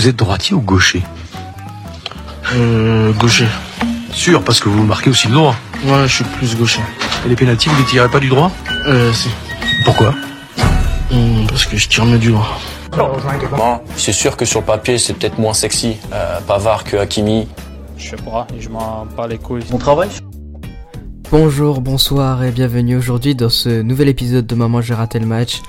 Vous êtes droitier ou gaucher Euh, gaucher. Sûr, parce que vous marquez aussi le droit. Ouais, je suis plus gaucher. Et les pénaltys, vous ne les tirez pas du droit Euh, si. Pourquoi Hum, parce que je tire mieux du droit. Bon, c'est sûr que sur le papier, c'est peut-être moins sexy, euh, Pavard que Hakimi. Je sais pas, je m'en bats les couilles. Mon travail Bonjour, bonsoir et bienvenue aujourd'hui dans ce nouvel épisode de Maman j'ai raté le match.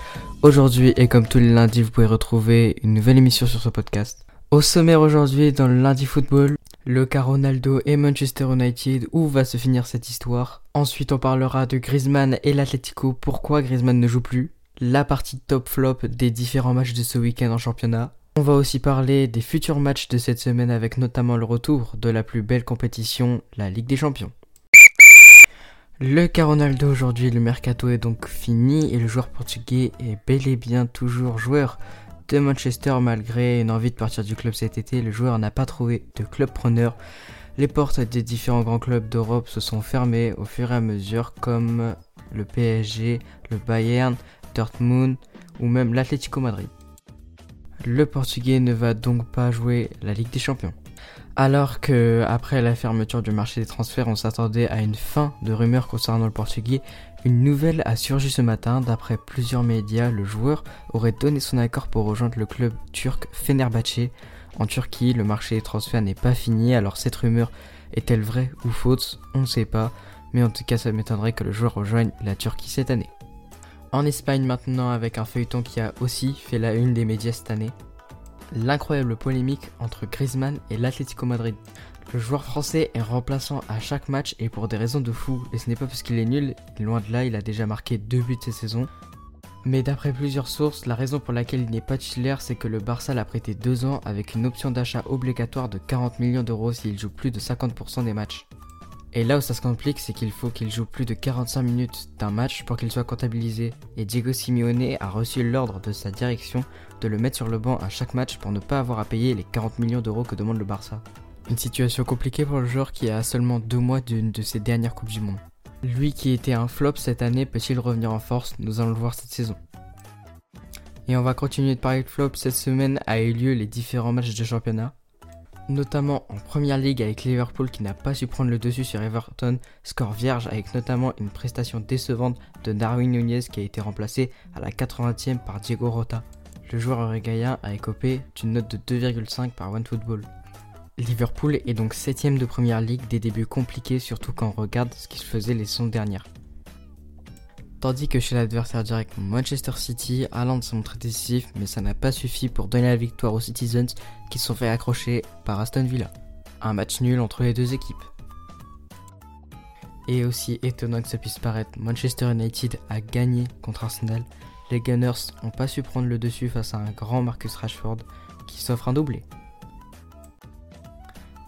Aujourd'hui et comme tous les lundis vous pouvez retrouver une nouvelle émission sur ce podcast. Au sommaire aujourd'hui dans le lundi football, le cas Ronaldo et Manchester United, où va se finir cette histoire? Ensuite on parlera de Griezmann et l'Atlético, pourquoi Griezmann ne joue plus? La partie top flop des différents matchs de ce week-end en championnat. On va aussi parler des futurs matchs de cette semaine avec notamment le retour de la plus belle compétition, la Ligue des Champions. Le cas Ronaldo aujourd'hui, le mercato est donc fini et le joueur portugais est bel et bien toujours joueur de Manchester malgré une envie de partir du club cet été. Le joueur n'a pas trouvé de club preneur. Les portes des différents grands clubs d'Europe se sont fermées au fur et à mesure comme le PSG, le Bayern, Dortmund ou même l'Atlético Madrid. Le portugais ne va donc pas jouer la Ligue des Champions. Alors que, après la fermeture du marché des transferts, on s'attendait à une fin de rumeurs concernant le portugais, une nouvelle a surgi ce matin. D'après plusieurs médias, le joueur aurait donné son accord pour rejoindre le club turc Fenerbahçe. En Turquie, le marché des transferts n'est pas fini, alors cette rumeur est-elle vraie ou fausse? On ne sait pas, mais en tout cas, ça m'étonnerait que le joueur rejoigne la Turquie cette année. En Espagne maintenant, avec un feuilleton qui a aussi fait la une des médias cette année l'incroyable polémique entre Griezmann et l'Atlético Madrid. Le joueur français est remplaçant à chaque match et pour des raisons de fou. Et ce n'est pas parce qu'il est nul, loin de là, il a déjà marqué deux buts cette saison. Mais d'après plusieurs sources, la raison pour laquelle il n'est pas titulaire, c'est que le Barça l'a prêté deux ans avec une option d'achat obligatoire de 40 millions d'euros s'il joue plus de 50% des matchs. Et là où ça se complique, c'est qu'il faut qu'il joue plus de 45 minutes d'un match pour qu'il soit comptabilisé. Et Diego Simeone a reçu l'ordre de sa direction de le mettre sur le banc à chaque match pour ne pas avoir à payer les 40 millions d'euros que demande le Barça. Une situation compliquée pour le joueur qui a seulement deux mois d'une de ses dernières Coupes du Monde. Lui qui était un flop cette année peut-il revenir en force? Nous allons le voir cette saison. Et on va continuer de parler de flop. Cette semaine a eu lieu les différents matchs de championnat notamment en première ligue avec Liverpool qui n'a pas su prendre le dessus sur Everton, score vierge avec notamment une prestation décevante de Darwin Nunez qui a été remplacé à la 80e par Diego Rota. Le joueur uruguayen a écopé d'une note de 2,5 par OneFootball. Liverpool est donc 7ème de première ligue, des débuts compliqués surtout quand on regarde ce qui se faisait les saisons dernières. Tandis que chez l'adversaire direct Manchester City, Haaland se montre décisif, mais ça n'a pas suffi pour donner la victoire aux Citizens qui se sont fait accrocher par Aston Villa. Un match nul entre les deux équipes. Et aussi étonnant que ça puisse paraître, Manchester United a gagné contre Arsenal. Les Gunners n'ont pas su prendre le dessus face à un grand Marcus Rashford qui s'offre un doublé.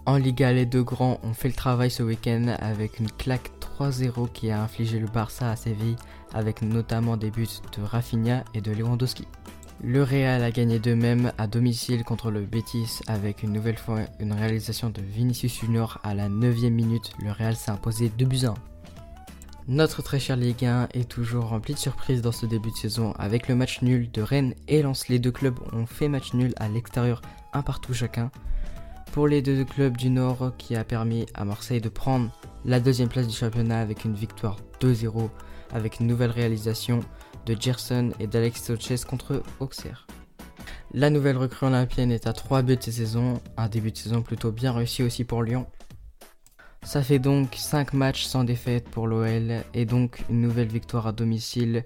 En Liga, les deux grands ont fait le travail ce week-end avec une claque 3-0 qui a infligé le Barça à Séville avec notamment des buts de Rafinha et de Lewandowski. Le Real a gagné de même à domicile contre le Betis avec une nouvelle fois une réalisation de Vinicius Junior à la 9ème minute. Le Real s'est imposé 2 buts 1. Notre très cher Ligue 1 est toujours rempli de surprises dans ce début de saison avec le match nul de Rennes et Lens. Les deux clubs ont fait match nul à l'extérieur, un partout chacun. Pour les deux clubs du Nord qui a permis à Marseille de prendre la deuxième place du championnat avec une victoire 2-0 avec une nouvelle réalisation de Gerson et d'Alex Sanchez contre Auxerre. La nouvelle recrue olympienne est à 3 buts de saison, un début de saison plutôt bien réussi aussi pour Lyon. Ça fait donc 5 matchs sans défaite pour l'OL et donc une nouvelle victoire à domicile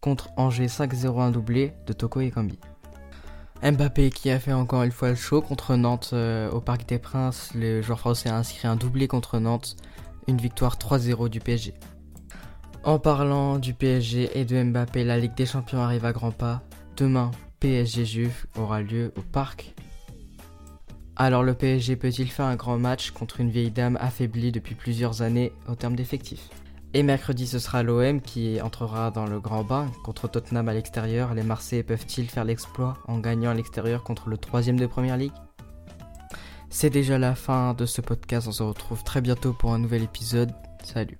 contre Angers 5-0 un doublé de Toko et Kambi. Mbappé qui a fait encore une fois le show contre Nantes euh, au Parc des Princes, le joueur français a inscrit un doublé contre Nantes, une victoire 3-0 du PSG. En parlant du PSG et de Mbappé, la Ligue des Champions arrive à grands pas. Demain, PSG Juve aura lieu au parc. Alors le PSG peut-il faire un grand match contre une vieille dame affaiblie depuis plusieurs années au terme d'effectifs? Et mercredi ce sera l'OM qui entrera dans le grand bain contre Tottenham à l'extérieur. Les Marseillais peuvent-ils faire l'exploit en gagnant à l'extérieur contre le troisième de Première Ligue? C'est déjà la fin de ce podcast, on se retrouve très bientôt pour un nouvel épisode. Salut